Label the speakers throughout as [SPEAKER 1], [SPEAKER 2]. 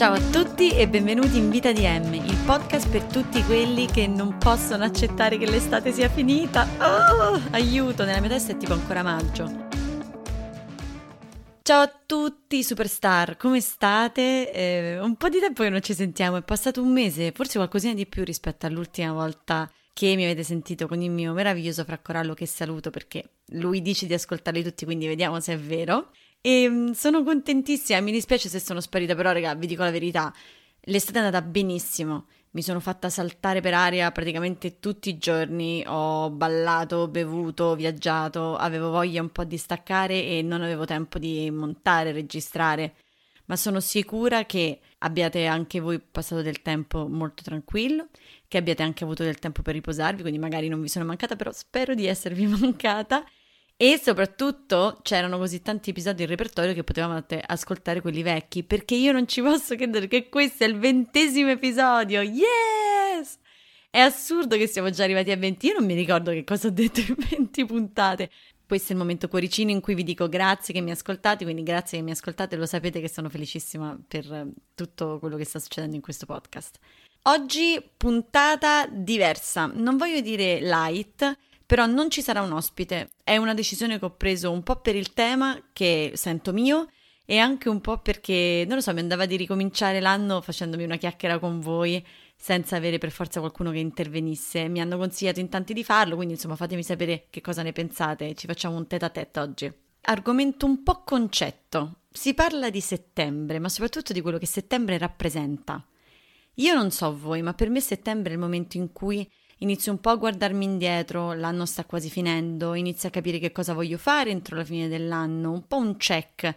[SPEAKER 1] Ciao a tutti e benvenuti in Vita di M, il podcast per tutti quelli che non possono accettare che l'estate sia finita. Oh, aiuto, nella mia testa è tipo ancora maggio. Ciao a tutti superstar, come state? Eh, un po' di tempo che non ci sentiamo, è passato un mese, forse qualcosina di più rispetto all'ultima volta che mi avete sentito con il mio meraviglioso fraccorallo che saluto perché lui dice di ascoltarli tutti, quindi vediamo se è vero. E mm, sono contentissima, mi dispiace se sono sparita, però raga, vi dico la verità, l'estate è andata benissimo. Mi sono fatta saltare per aria praticamente tutti i giorni, ho ballato, bevuto, viaggiato, avevo voglia un po' di staccare e non avevo tempo di montare, registrare. Ma sono sicura che abbiate anche voi passato del tempo molto tranquillo, che abbiate anche avuto del tempo per riposarvi, quindi magari non vi sono mancata, però spero di esservi mancata e soprattutto c'erano così tanti episodi in repertorio che potevate ascoltare quelli vecchi, perché io non ci posso credere che questo è il ventesimo episodio. Yes! È assurdo che siamo già arrivati a 20. Io non mi ricordo che cosa ho detto in 20 puntate. Questo è il momento cuoricino in cui vi dico grazie che mi ascoltate, quindi grazie che mi ascoltate, lo sapete che sono felicissima per tutto quello che sta succedendo in questo podcast. Oggi puntata diversa, non voglio dire light, però non ci sarà un ospite. È una decisione che ho preso un po' per il tema che sento mio e anche un po' perché, non lo so, mi andava di ricominciare l'anno facendomi una chiacchiera con voi senza avere per forza qualcuno che intervenisse. Mi hanno consigliato in tanti di farlo, quindi insomma fatemi sapere che cosa ne pensate. Ci facciamo un tete a tete oggi. Argomento un po' concetto. Si parla di settembre, ma soprattutto di quello che settembre rappresenta. Io non so voi, ma per me settembre è il momento in cui inizio un po' a guardarmi indietro, l'anno sta quasi finendo, inizio a capire che cosa voglio fare entro la fine dell'anno, un po' un check,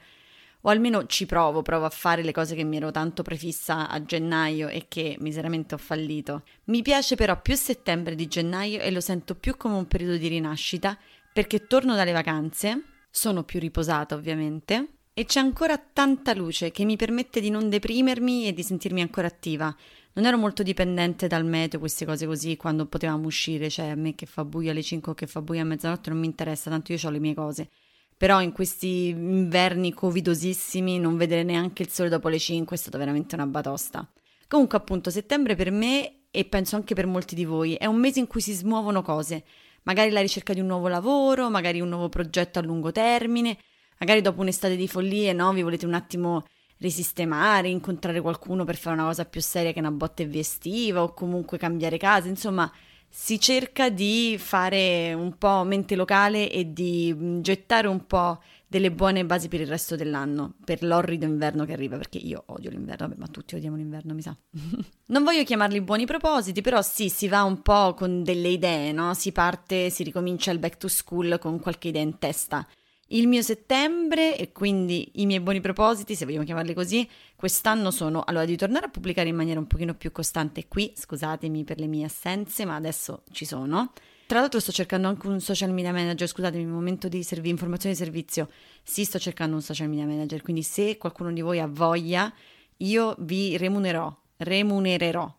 [SPEAKER 1] o almeno ci provo, provo a fare le cose che mi ero tanto prefissa a gennaio e che miseramente ho fallito. Mi piace però più settembre di gennaio e lo sento più come un periodo di rinascita perché torno dalle vacanze, sono più riposata ovviamente, e c'è ancora tanta luce che mi permette di non deprimermi e di sentirmi ancora attiva. Non ero molto dipendente dal meteo, queste cose così, quando potevamo uscire, cioè a me che fa buio alle 5 o che fa buio a mezzanotte non mi interessa, tanto io ho le mie cose. Però in questi inverni covidosissimi non vedere neanche il sole dopo le 5 è stata veramente una batosta. Comunque appunto settembre per me e penso anche per molti di voi è un mese in cui si smuovono cose, magari la ricerca di un nuovo lavoro, magari un nuovo progetto a lungo termine, magari dopo un'estate di follie, no, vi volete un attimo risistemare, incontrare qualcuno per fare una cosa più seria che una botte estiva o comunque cambiare casa, insomma si cerca di fare un po' mente locale e di mm, gettare un po' delle buone basi per il resto dell'anno, per l'orrido inverno che arriva, perché io odio l'inverno, ma tutti odiamo l'inverno, mi sa. non voglio chiamarli buoni propositi, però sì, si va un po' con delle idee, no? Si parte, si ricomincia il back to school con qualche idea in testa il mio settembre e quindi i miei buoni propositi, se vogliamo chiamarli così, quest'anno sono allora di tornare a pubblicare in maniera un pochino più costante qui, scusatemi per le mie assenze, ma adesso ci sono. Tra l'altro sto cercando anche un social media manager, scusatemi, momento di servi- informazione di servizio. Sì, sto cercando un social media manager, quindi se qualcuno di voi ha voglia, io vi remunerò, remunererò.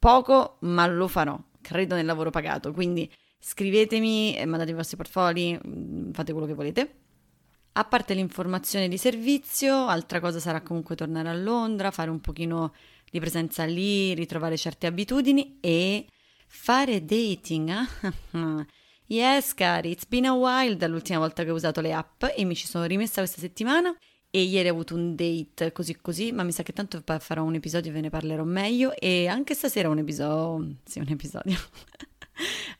[SPEAKER 1] Poco, ma lo farò. Credo nel lavoro pagato, quindi scrivetemi, mandate i vostri portfolio, mm, fate quello che volete. A parte l'informazione di servizio, altra cosa sarà comunque tornare a Londra, fare un pochino di presenza lì, ritrovare certe abitudini e fare dating. Eh? yes, cari, it's been a while dall'ultima volta che ho usato le app e mi ci sono rimessa questa settimana e ieri ho avuto un date così così, ma mi sa che tanto farò un episodio e ve ne parlerò meglio e anche stasera un episodio, sì, un episodio.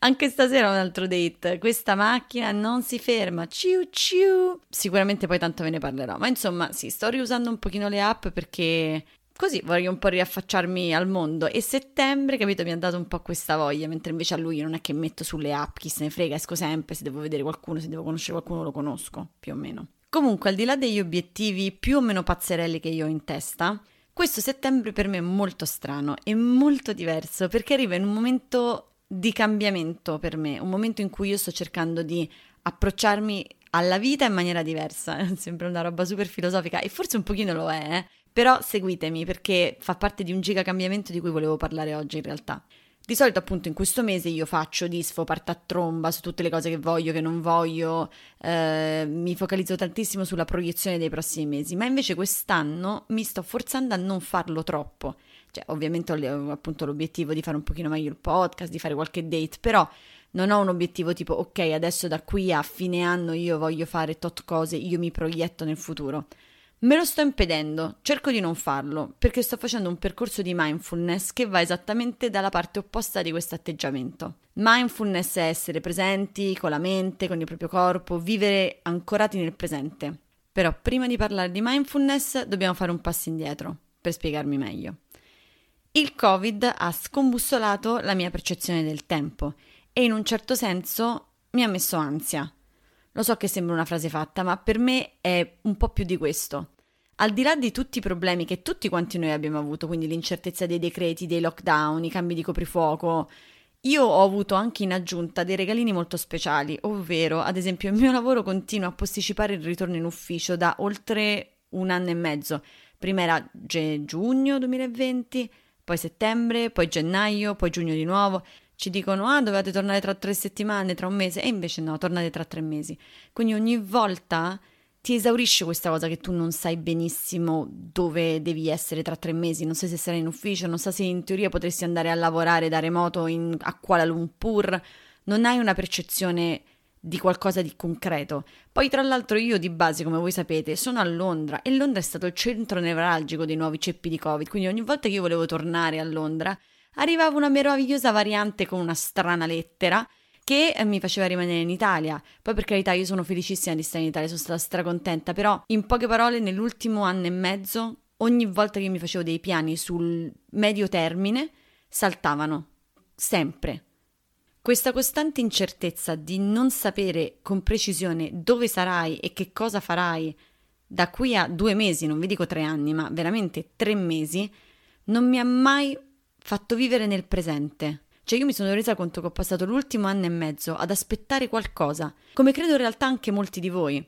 [SPEAKER 1] Anche stasera un altro date. Questa macchina non si ferma. Ciu ciu. Sicuramente poi tanto ve ne parlerò. Ma insomma, sì, sto riusando un pochino le app perché così voglio un po' riaffacciarmi al mondo. E settembre, capito, mi ha dato un po' questa voglia. Mentre invece a lui non è che metto sulle app, chi se ne frega, esco sempre. Se devo vedere qualcuno, se devo conoscere qualcuno, lo conosco più o meno. Comunque, al di là degli obiettivi più o meno pazzerelli che io ho in testa, questo settembre per me è molto strano e molto diverso perché arriva in un momento di cambiamento per me, un momento in cui io sto cercando di approcciarmi alla vita in maniera diversa, sembra una roba super filosofica e forse un pochino lo è, eh? però seguitemi perché fa parte di un giga cambiamento di cui volevo parlare oggi in realtà. Di solito appunto in questo mese io faccio disfo, parto a tromba su tutte le cose che voglio, che non voglio, eh, mi focalizzo tantissimo sulla proiezione dei prossimi mesi, ma invece quest'anno mi sto forzando a non farlo troppo. Cioè, ovviamente ho appunto l'obiettivo di fare un pochino meglio il podcast, di fare qualche date, però non ho un obiettivo tipo ok, adesso da qui a fine anno io voglio fare tot cose, io mi proietto nel futuro. Me lo sto impedendo, cerco di non farlo, perché sto facendo un percorso di mindfulness che va esattamente dalla parte opposta di questo atteggiamento. Mindfulness è essere presenti con la mente, con il proprio corpo, vivere ancorati nel presente. Però prima di parlare di mindfulness dobbiamo fare un passo indietro, per spiegarmi meglio. Il Covid ha scombussolato la mia percezione del tempo e in un certo senso mi ha messo ansia. Lo so che sembra una frase fatta, ma per me è un po' più di questo. Al di là di tutti i problemi che tutti quanti noi abbiamo avuto, quindi l'incertezza dei decreti, dei lockdown, i cambi di coprifuoco, io ho avuto anche in aggiunta dei regalini molto speciali, ovvero, ad esempio, il mio lavoro continua a posticipare il ritorno in ufficio da oltre un anno e mezzo. Prima era giugno 2020, poi settembre, poi gennaio, poi giugno di nuovo. Ci dicono, ah, dovete tornare tra tre settimane, tra un mese, e invece no, tornate tra tre mesi. Quindi ogni volta ti esaurisce questa cosa che tu non sai benissimo dove devi essere tra tre mesi, non sai se sarai in ufficio, non sai se in teoria potresti andare a lavorare da remoto in, a Kuala Lumpur, non hai una percezione di qualcosa di concreto. Poi tra l'altro io di base, come voi sapete, sono a Londra e Londra è stato il centro nevralgico dei nuovi ceppi di Covid, quindi ogni volta che io volevo tornare a Londra arrivava una meravigliosa variante con una strana lettera che eh, mi faceva rimanere in Italia. Poi per carità io sono felicissima di stare in Italia, sono stata stracontenta, però in poche parole nell'ultimo anno e mezzo ogni volta che mi facevo dei piani sul medio termine saltavano, sempre. Questa costante incertezza di non sapere con precisione dove sarai e che cosa farai da qui a due mesi, non vi dico tre anni, ma veramente tre mesi, non mi ha mai fatto vivere nel presente. Cioè io mi sono resa conto che ho passato l'ultimo anno e mezzo ad aspettare qualcosa, come credo in realtà anche molti di voi.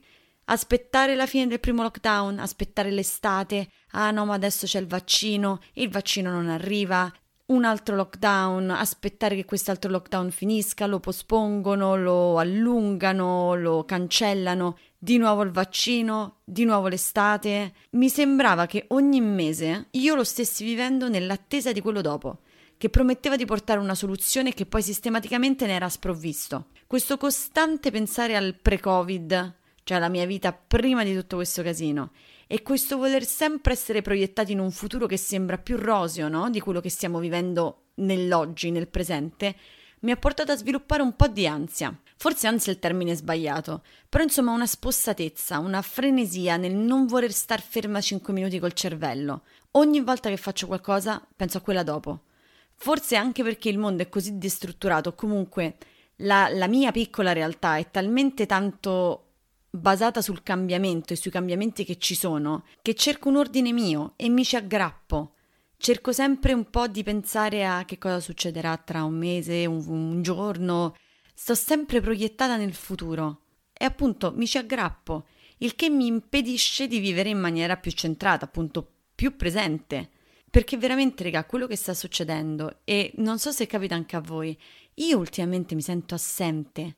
[SPEAKER 1] Aspettare la fine del primo lockdown, aspettare l'estate, ah no ma adesso c'è il vaccino, il vaccino non arriva, un altro lockdown, aspettare che quest'altro lockdown finisca, lo pospongono, lo allungano, lo cancellano, di nuovo il vaccino, di nuovo l'estate. Mi sembrava che ogni mese io lo stessi vivendo nell'attesa di quello dopo che prometteva di portare una soluzione che poi sistematicamente ne era sprovvisto. Questo costante pensare al pre-Covid, cioè alla mia vita prima di tutto questo casino, e questo voler sempre essere proiettati in un futuro che sembra più roseo, no? Di quello che stiamo vivendo nell'oggi, nel presente, mi ha portato a sviluppare un po' di ansia. Forse ansia è il termine sbagliato, però insomma una spossatezza, una frenesia nel non voler star ferma 5 minuti col cervello. Ogni volta che faccio qualcosa penso a quella dopo. Forse anche perché il mondo è così destrutturato, comunque la, la mia piccola realtà è talmente tanto basata sul cambiamento e sui cambiamenti che ci sono, che cerco un ordine mio e mi ci aggrappo. Cerco sempre un po' di pensare a che cosa succederà tra un mese, un, un giorno. Sto sempre proiettata nel futuro e appunto mi ci aggrappo, il che mi impedisce di vivere in maniera più centrata, appunto più presente. Perché veramente, raga, quello che sta succedendo, e non so se capita anche a voi, io ultimamente mi sento assente.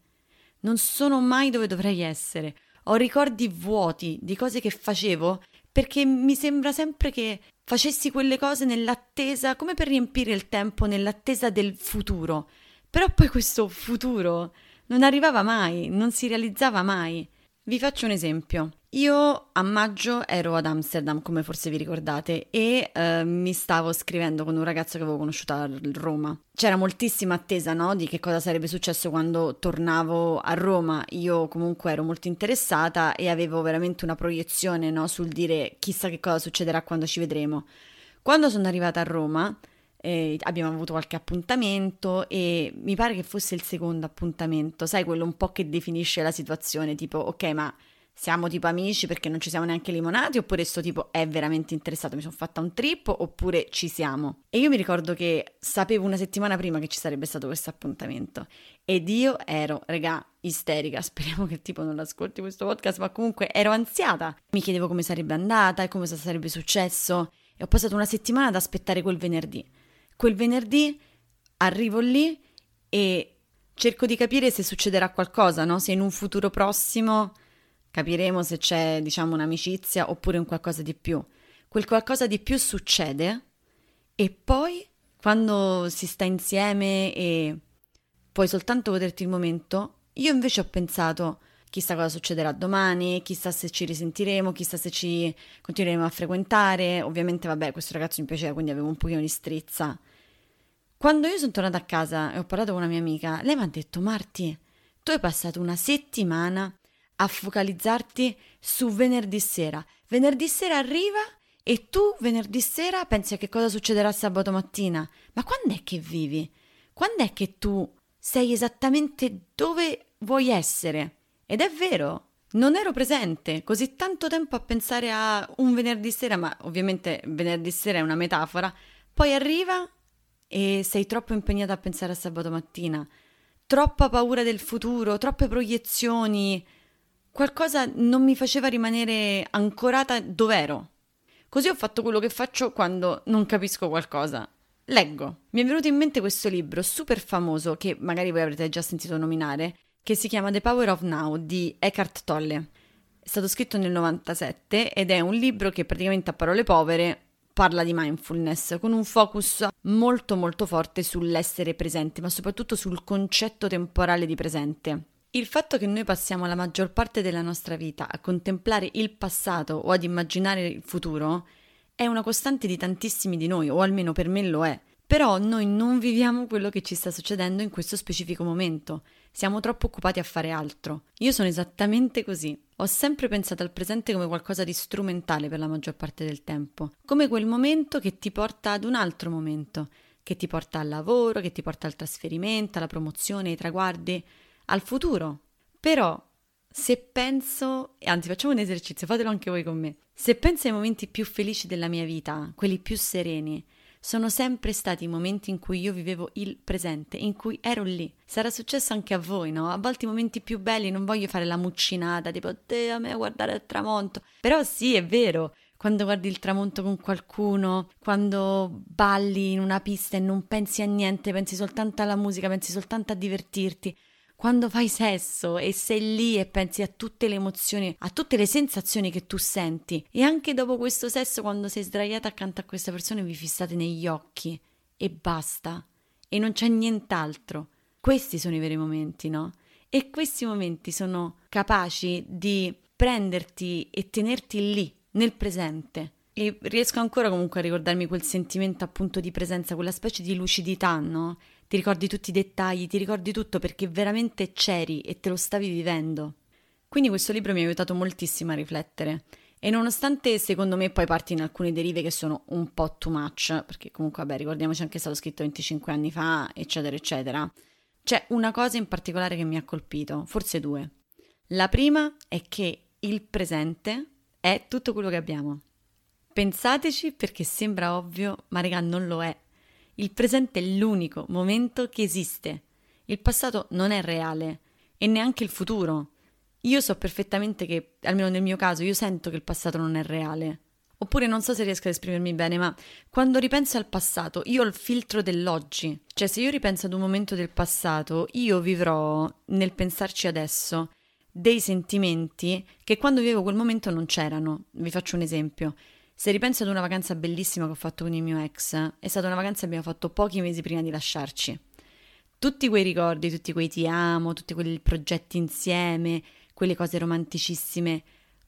[SPEAKER 1] Non sono mai dove dovrei essere. Ho ricordi vuoti di cose che facevo perché mi sembra sempre che facessi quelle cose nell'attesa, come per riempire il tempo, nell'attesa del futuro. Però poi questo futuro non arrivava mai, non si realizzava mai. Vi faccio un esempio. Io a maggio ero ad Amsterdam, come forse vi ricordate, e eh, mi stavo scrivendo con un ragazzo che avevo conosciuto a Roma. C'era moltissima attesa, no, di che cosa sarebbe successo quando tornavo a Roma. Io comunque ero molto interessata e avevo veramente una proiezione, no, sul dire chissà che cosa succederà quando ci vedremo. Quando sono arrivata a Roma, eh, abbiamo avuto qualche appuntamento e mi pare che fosse il secondo appuntamento, sai, quello un po' che definisce la situazione, tipo, ok, ma siamo tipo amici perché non ci siamo neanche limonati oppure sto tipo è veramente interessato, mi sono fatta un trip oppure ci siamo. E io mi ricordo che sapevo una settimana prima che ci sarebbe stato questo appuntamento ed io ero, regà, isterica, speriamo che tipo non ascolti questo podcast, ma comunque ero ansiata. Mi chiedevo come sarebbe andata e come sarebbe successo e ho passato una settimana ad aspettare quel venerdì. Quel venerdì arrivo lì e cerco di capire se succederà qualcosa, no? Se in un futuro prossimo capiremo se c'è, diciamo, un'amicizia oppure un qualcosa di più. Quel qualcosa di più succede e poi quando si sta insieme e puoi soltanto goderti il momento, io invece ho pensato chissà cosa succederà domani, chissà se ci risentiremo, chissà se ci continueremo a frequentare. Ovviamente, vabbè, questo ragazzo mi piaceva, quindi avevo un pochino di strizza. Quando io sono tornata a casa e ho parlato con una mia amica, lei mi ha detto: Marti, tu hai passato una settimana a focalizzarti su venerdì sera. Venerdì sera arriva e tu venerdì sera pensi a che cosa succederà sabato mattina. Ma quando è che vivi? Quando è che tu sei esattamente dove vuoi essere? Ed è vero, non ero presente così tanto tempo a pensare a un venerdì sera, ma ovviamente venerdì sera è una metafora. Poi arriva e sei troppo impegnata a pensare a sabato mattina, troppa paura del futuro, troppe proiezioni, qualcosa non mi faceva rimanere ancorata dov'ero. Così ho fatto quello che faccio quando non capisco qualcosa. Leggo. Mi è venuto in mente questo libro super famoso che magari voi avrete già sentito nominare, che si chiama The Power of Now di Eckhart Tolle. È stato scritto nel 97 ed è un libro che praticamente a parole povere parla di mindfulness con un focus molto molto forte sull'essere presente, ma soprattutto sul concetto temporale di presente. Il fatto che noi passiamo la maggior parte della nostra vita a contemplare il passato o ad immaginare il futuro è una costante di tantissimi di noi, o almeno per me lo è. Però noi non viviamo quello che ci sta succedendo in questo specifico momento. Siamo troppo occupati a fare altro. Io sono esattamente così. Ho sempre pensato al presente come qualcosa di strumentale per la maggior parte del tempo, come quel momento che ti porta ad un altro momento, che ti porta al lavoro, che ti porta al trasferimento, alla promozione, ai traguardi, al futuro. Però se penso, anzi facciamo un esercizio, fatelo anche voi con me, se penso ai momenti più felici della mia vita, quelli più sereni, sono sempre stati i momenti in cui io vivevo il presente, in cui ero lì. Sarà successo anche a voi, no? A volte i momenti più belli non voglio fare la muccinata, tipo, te a me guardare il tramonto. Però sì, è vero, quando guardi il tramonto con qualcuno, quando balli in una pista e non pensi a niente, pensi soltanto alla musica, pensi soltanto a divertirti quando fai sesso e sei lì e pensi a tutte le emozioni, a tutte le sensazioni che tu senti e anche dopo questo sesso quando sei sdraiata accanto a questa persona vi fissate negli occhi e basta e non c'è nient'altro. Questi sono i veri momenti, no? E questi momenti sono capaci di prenderti e tenerti lì, nel presente. E riesco ancora comunque a ricordarmi quel sentimento appunto di presenza, quella specie di lucidità, no? Ti ricordi tutti i dettagli, ti ricordi tutto perché veramente c'eri e te lo stavi vivendo. Quindi questo libro mi ha aiutato moltissimo a riflettere. E nonostante secondo me poi parti in alcune derive che sono un po' too much, perché comunque vabbè ricordiamoci anche che è stato scritto 25 anni fa, eccetera, eccetera, c'è una cosa in particolare che mi ha colpito, forse due. La prima è che il presente è tutto quello che abbiamo. Pensateci perché sembra ovvio, ma raga non lo è. Il presente è l'unico momento che esiste. Il passato non è reale e neanche il futuro. Io so perfettamente che, almeno nel mio caso, io sento che il passato non è reale. Oppure non so se riesco ad esprimermi bene, ma quando ripenso al passato, io ho il filtro dell'oggi. Cioè, se io ripenso ad un momento del passato, io vivrò, nel pensarci adesso, dei sentimenti che quando vivevo quel momento non c'erano. Vi faccio un esempio. Se ripenso ad una vacanza bellissima che ho fatto con il mio ex, è stata una vacanza che abbiamo fatto pochi mesi prima di lasciarci. Tutti quei ricordi, tutti quei ti amo, tutti quei progetti insieme, quelle cose romanticissime,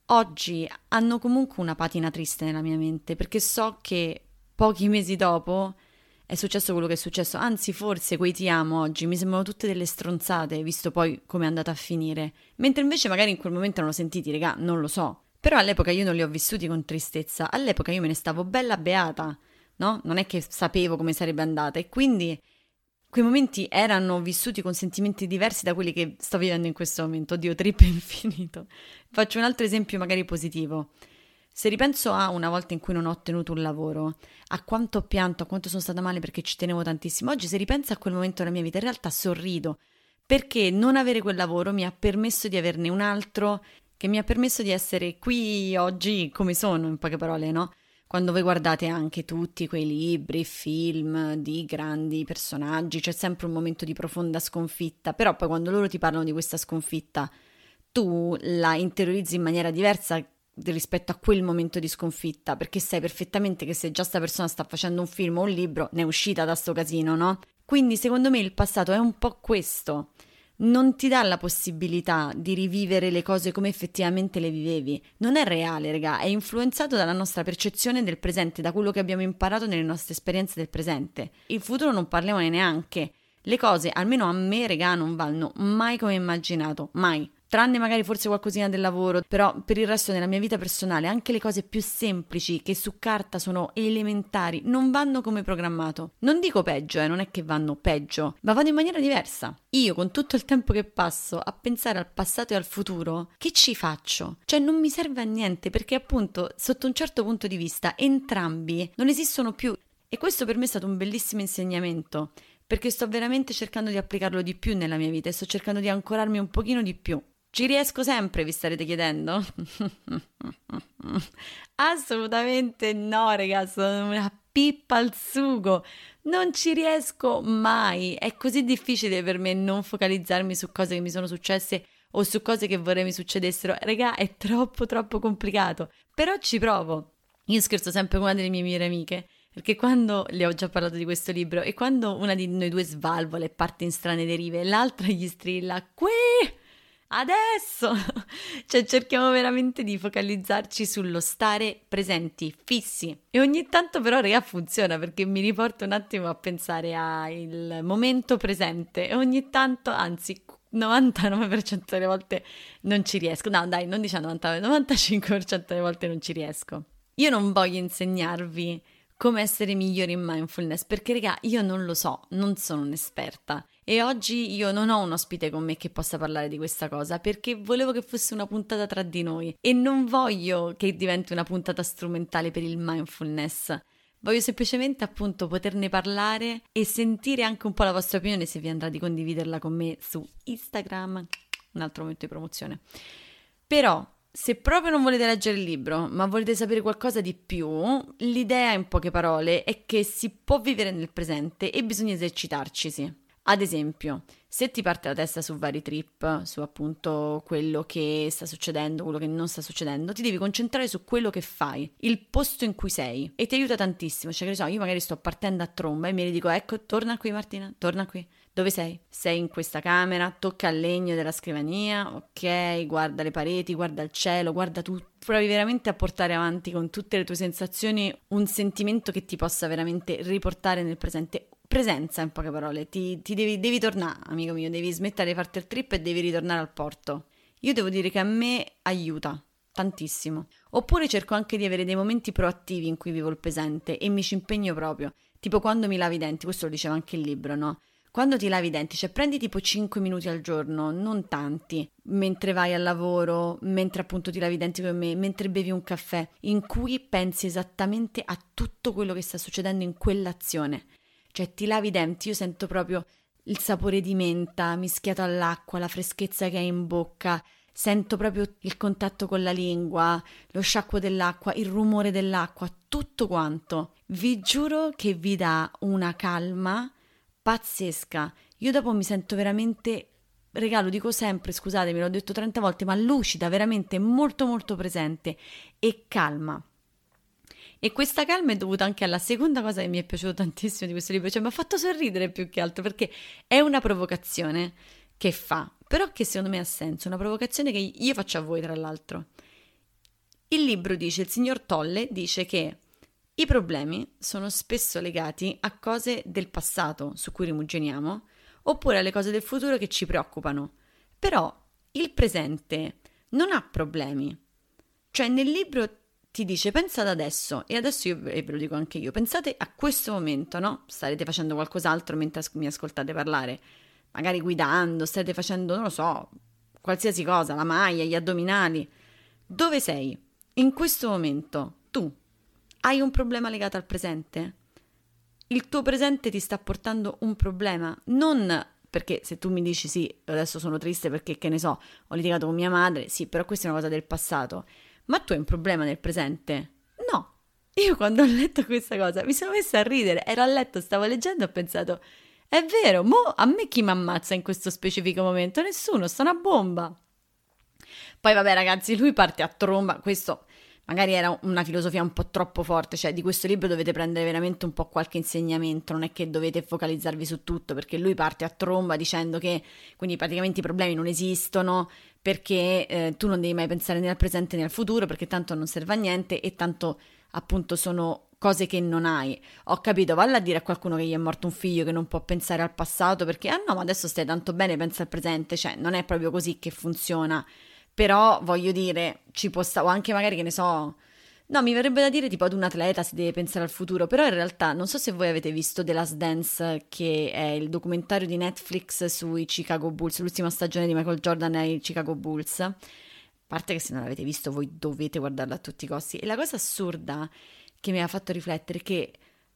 [SPEAKER 1] oggi hanno comunque una patina triste nella mia mente, perché so che pochi mesi dopo è successo quello che è successo, anzi forse quei ti amo oggi mi sembrano tutte delle stronzate, visto poi come è andata a finire, mentre invece magari in quel momento l'ho sentiti, regà, non lo so. Però all'epoca io non li ho vissuti con tristezza, all'epoca io me ne stavo bella beata, no? Non è che sapevo come sarebbe andata e quindi quei momenti erano vissuti con sentimenti diversi da quelli che sto vivendo in questo momento. Oddio, trip infinito. Faccio un altro esempio magari positivo. Se ripenso a una volta in cui non ho ottenuto un lavoro, a quanto ho pianto, a quanto sono stata male perché ci tenevo tantissimo, oggi se ripenso a quel momento della mia vita, in realtà sorrido, perché non avere quel lavoro mi ha permesso di averne un altro che mi ha permesso di essere qui oggi come sono, in poche parole, no? quando voi guardate anche tutti quei libri, film di grandi personaggi, c'è sempre un momento di profonda sconfitta, però poi quando loro ti parlano di questa sconfitta, tu la interiorizzi in maniera diversa rispetto a quel momento di sconfitta, perché sai perfettamente che se già sta persona sta facendo un film o un libro, ne è uscita da sto casino, no? Quindi secondo me il passato è un po' questo non ti dà la possibilità di rivivere le cose come effettivamente le vivevi. Non è reale, raga, è influenzato dalla nostra percezione del presente, da quello che abbiamo imparato nelle nostre esperienze del presente. Il futuro non parliamone neanche. Le cose, almeno a me, raga, non vanno mai come immaginato, mai tranne magari forse qualcosina del lavoro, però per il resto nella mia vita personale anche le cose più semplici che su carta sono elementari non vanno come programmato. Non dico peggio, eh, non è che vanno peggio, ma vanno in maniera diversa. Io con tutto il tempo che passo a pensare al passato e al futuro, che ci faccio? Cioè non mi serve a niente perché appunto sotto un certo punto di vista entrambi non esistono più e questo per me è stato un bellissimo insegnamento perché sto veramente cercando di applicarlo di più nella mia vita e sto cercando di ancorarmi un pochino di più. Ci riesco sempre, vi starete chiedendo? Assolutamente no, ragazzi, sono una pippa al sugo. Non ci riesco mai. È così difficile per me non focalizzarmi su cose che mi sono successe o su cose che vorrei mi succedessero. Raga, è troppo troppo complicato. Però ci provo. Io scherzo sempre con una delle mie migliori amiche. Perché quando le ho già parlato di questo libro e quando una di noi due svalvola e parte in strane derive, l'altra gli strilla: Qui! Adesso! cioè cerchiamo veramente di focalizzarci sullo stare presenti, fissi. E ogni tanto però, raga, funziona perché mi riporto un attimo a pensare al momento presente e ogni tanto, anzi 99% delle volte non ci riesco. No, dai, non diciamo 99, 95% delle volte non ci riesco. Io non voglio insegnarvi come essere migliori in mindfulness perché, raga, io non lo so, non sono un'esperta. E oggi io non ho un ospite con me che possa parlare di questa cosa perché volevo che fosse una puntata tra di noi e non voglio che diventi una puntata strumentale per il mindfulness. Voglio semplicemente appunto poterne parlare e sentire anche un po' la vostra opinione se vi andrà di condividerla con me su Instagram, un altro momento di promozione. Però se proprio non volete leggere il libro, ma volete sapere qualcosa di più, l'idea in poche parole è che si può vivere nel presente e bisogna esercitarcisi. Ad esempio, se ti parte la testa su vari trip, su appunto quello che sta succedendo, quello che non sta succedendo, ti devi concentrare su quello che fai, il posto in cui sei e ti aiuta tantissimo. Cioè, che so, io magari sto partendo a tromba e mi dico, ecco, torna qui Martina, torna qui. Dove sei? Sei in questa camera, tocca il legno della scrivania, ok, guarda le pareti, guarda il cielo, guarda tu. Provi veramente a portare avanti con tutte le tue sensazioni un sentimento che ti possa veramente riportare nel presente presenza in poche parole, ti, ti devi, devi, tornare, amico mio, devi smettere di farti il trip e devi ritornare al porto. Io devo dire che a me aiuta tantissimo. Oppure cerco anche di avere dei momenti proattivi in cui vivo il presente e mi ci impegno proprio, tipo quando mi lavi i denti, questo lo diceva anche il libro, no? Quando ti lavi i denti, cioè prendi tipo 5 minuti al giorno, non tanti, mentre vai al lavoro, mentre appunto ti lavi i denti con me, mentre bevi un caffè, in cui pensi esattamente a tutto quello che sta succedendo in quell'azione cioè ti lavi i denti, io sento proprio il sapore di menta mischiato all'acqua, la freschezza che hai in bocca, sento proprio il contatto con la lingua, lo sciacquo dell'acqua, il rumore dell'acqua, tutto quanto. Vi giuro che vi dà una calma pazzesca. Io dopo mi sento veramente regalo, dico sempre, scusatemi, l'ho detto 30 volte, ma lucida, veramente molto molto presente e calma. E questa calma è dovuta anche alla seconda cosa che mi è piaciuto tantissimo di questo libro, cioè mi ha fatto sorridere più che altro perché è una provocazione che fa, però che secondo me ha senso, una provocazione che io faccio a voi tra l'altro. Il libro dice, il signor Tolle dice che i problemi sono spesso legati a cose del passato su cui rimuginiamo oppure alle cose del futuro che ci preoccupano. Però il presente non ha problemi. Cioè nel libro ti dice pensate adesso e adesso io ve lo dico anche io, pensate a questo momento, no? Starete facendo qualcos'altro mentre mi ascoltate parlare, magari guidando, state facendo, non lo so, qualsiasi cosa, la maglia, gli addominali. Dove sei? In questo momento tu hai un problema legato al presente? Il tuo presente ti sta portando un problema, non perché se tu mi dici sì, adesso sono triste perché che ne so, ho litigato con mia madre, sì, però questa è una cosa del passato ma tu hai un problema nel presente? No, io quando ho letto questa cosa mi sono messa a ridere, ero a letto, stavo leggendo e ho pensato, è vero, mo a me chi mi ammazza in questo specifico momento? Nessuno, sta una bomba. Poi vabbè ragazzi, lui parte a tromba, questo magari era una filosofia un po' troppo forte, cioè di questo libro dovete prendere veramente un po' qualche insegnamento, non è che dovete focalizzarvi su tutto, perché lui parte a tromba dicendo che quindi praticamente i problemi non esistono, perché eh, tu non devi mai pensare né al presente né al futuro, perché tanto non serve a niente e tanto appunto sono cose che non hai. Ho capito, valla a dire a qualcuno che gli è morto un figlio che non può pensare al passato perché ah no, ma adesso stai tanto bene, pensa al presente, cioè non è proprio così che funziona. Però voglio dire, ci può stare, o anche magari che ne so, no, mi verrebbe da dire tipo ad un atleta si deve pensare al futuro, però in realtà non so se voi avete visto The Last Dance, che è il documentario di Netflix sui Chicago Bulls, l'ultima stagione di Michael Jordan ai Chicago Bulls. A parte che se non l'avete visto voi dovete guardarlo a tutti i costi. E la cosa assurda che mi ha fatto riflettere è che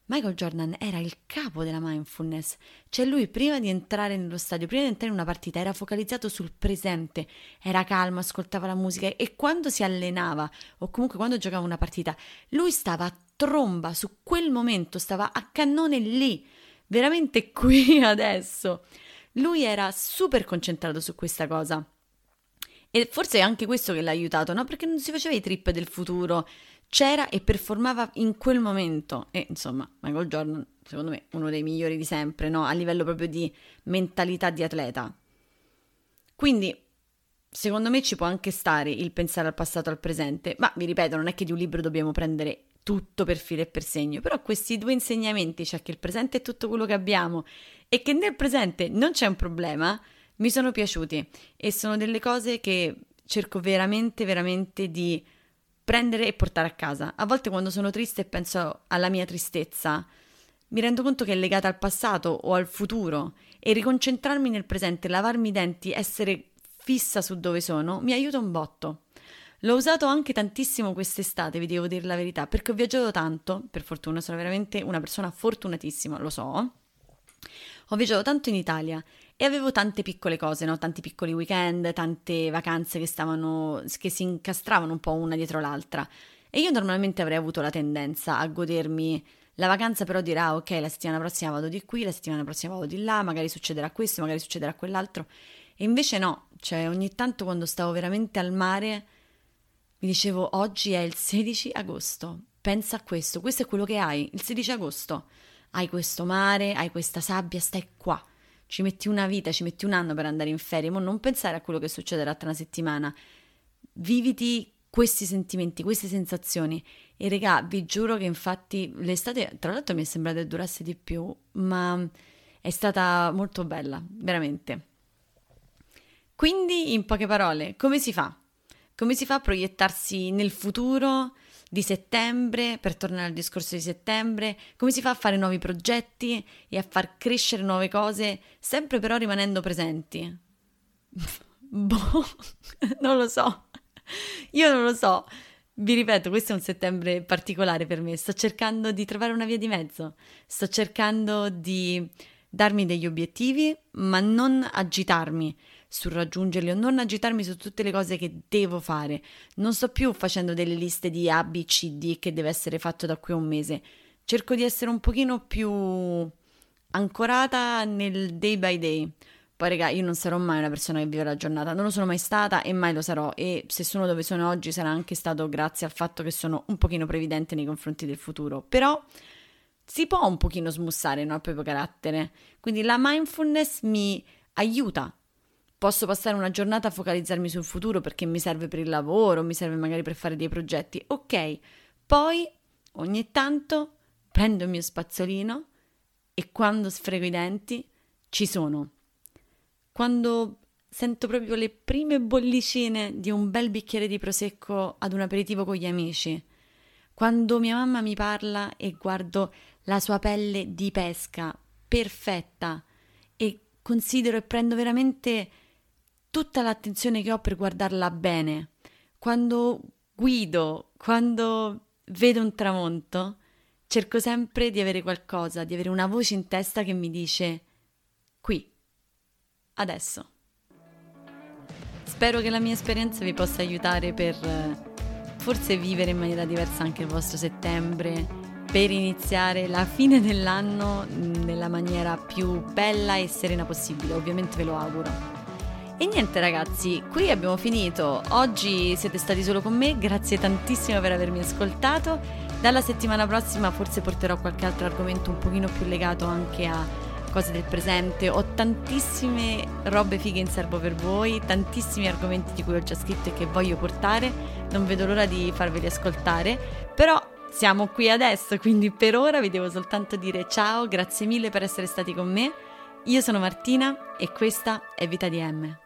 [SPEAKER 1] Michael Jordan era il capo della mindfulness, cioè lui prima di entrare nello stadio, prima di entrare in una partita, era focalizzato sul presente, era calmo, ascoltava la musica e quando si allenava o comunque quando giocava una partita, lui stava a tromba su quel momento, stava a cannone lì, veramente qui adesso. Lui era super concentrato su questa cosa. E forse è anche questo che l'ha aiutato, no? Perché non si faceva i trip del futuro, c'era e performava in quel momento. E insomma, Michael Jordan, secondo me, uno dei migliori di sempre, no? A livello proprio di mentalità di atleta. Quindi, secondo me ci può anche stare il pensare al passato e al presente, ma vi ripeto, non è che di un libro dobbiamo prendere tutto per filo e per segno, però questi due insegnamenti, cioè che il presente è tutto quello che abbiamo e che nel presente non c'è un problema, mi sono piaciuti e sono delle cose che cerco veramente, veramente di prendere e portare a casa. A volte quando sono triste e penso alla mia tristezza, mi rendo conto che è legata al passato o al futuro e riconcentrarmi nel presente, lavarmi i denti, essere fissa su dove sono, mi aiuta un botto. L'ho usato anche tantissimo quest'estate, vi devo dire la verità, perché ho viaggiato tanto, per fortuna sono veramente una persona fortunatissima, lo so. Ho viaggiato tanto in Italia e avevo tante piccole cose, no? tanti piccoli weekend, tante vacanze che stavano, che si incastravano un po' una dietro l'altra. E io normalmente avrei avuto la tendenza a godermi la vacanza, però dire, ah, ok, la settimana prossima vado di qui, la settimana prossima vado di là, magari succederà questo, magari succederà quell'altro. E invece no, cioè ogni tanto quando stavo veramente al mare mi dicevo, oggi è il 16 agosto, pensa a questo, questo è quello che hai, il 16 agosto. Hai questo mare, hai questa sabbia, stai qua ci metti una vita, ci metti un anno per andare in ferie, ma non pensare a quello che succederà tra una settimana. Viviti questi sentimenti, queste sensazioni. E regà, vi giuro che infatti l'estate, tra l'altro mi è sembrata che durasse di più, ma è stata molto bella, veramente. Quindi, in poche parole, come si fa? Come si fa a proiettarsi nel futuro di settembre, per tornare al discorso di settembre, come si fa a fare nuovi progetti e a far crescere nuove cose, sempre però rimanendo presenti. boh, non lo so. Io non lo so. Vi ripeto, questo è un settembre particolare per me. Sto cercando di trovare una via di mezzo. Sto cercando di darmi degli obiettivi, ma non agitarmi sul raggiungerli o non agitarmi su tutte le cose che devo fare. Non sto più facendo delle liste di A, B, C, D che deve essere fatto da qui a un mese. Cerco di essere un pochino più ancorata nel day by day. Poi, raga, io non sarò mai una persona che vive la giornata, non lo sono mai stata e mai lo sarò. E se sono dove sono oggi sarà anche stato grazie al fatto che sono un pochino previdente nei confronti del futuro. Però si può un pochino smussare no, il proprio carattere. Quindi la mindfulness mi aiuta Posso passare una giornata a focalizzarmi sul futuro perché mi serve per il lavoro, mi serve magari per fare dei progetti. Ok, poi ogni tanto prendo il mio spazzolino e quando sfrego i denti ci sono. Quando sento proprio le prime bollicine di un bel bicchiere di prosecco ad un aperitivo con gli amici. Quando mia mamma mi parla e guardo la sua pelle di pesca perfetta e considero e prendo veramente tutta l'attenzione che ho per guardarla bene. Quando guido, quando vedo un tramonto, cerco sempre di avere qualcosa, di avere una voce in testa che mi dice qui, adesso. Spero che la mia esperienza vi possa aiutare per forse vivere in maniera diversa anche il vostro settembre per iniziare la fine dell'anno nella maniera più bella e serena possibile, ovviamente ve lo auguro. E niente ragazzi, qui abbiamo finito. Oggi siete stati solo con me, grazie tantissimo per avermi ascoltato. Dalla settimana prossima forse porterò qualche altro argomento un pochino più legato anche a cose del presente. Ho tantissime robe fighe in serbo per voi, tantissimi argomenti di cui ho già scritto e che voglio portare. Non vedo l'ora di farveli ascoltare, però siamo qui adesso, quindi per ora vi devo soltanto dire ciao, grazie mille per essere stati con me. Io sono Martina e questa è Vita di M.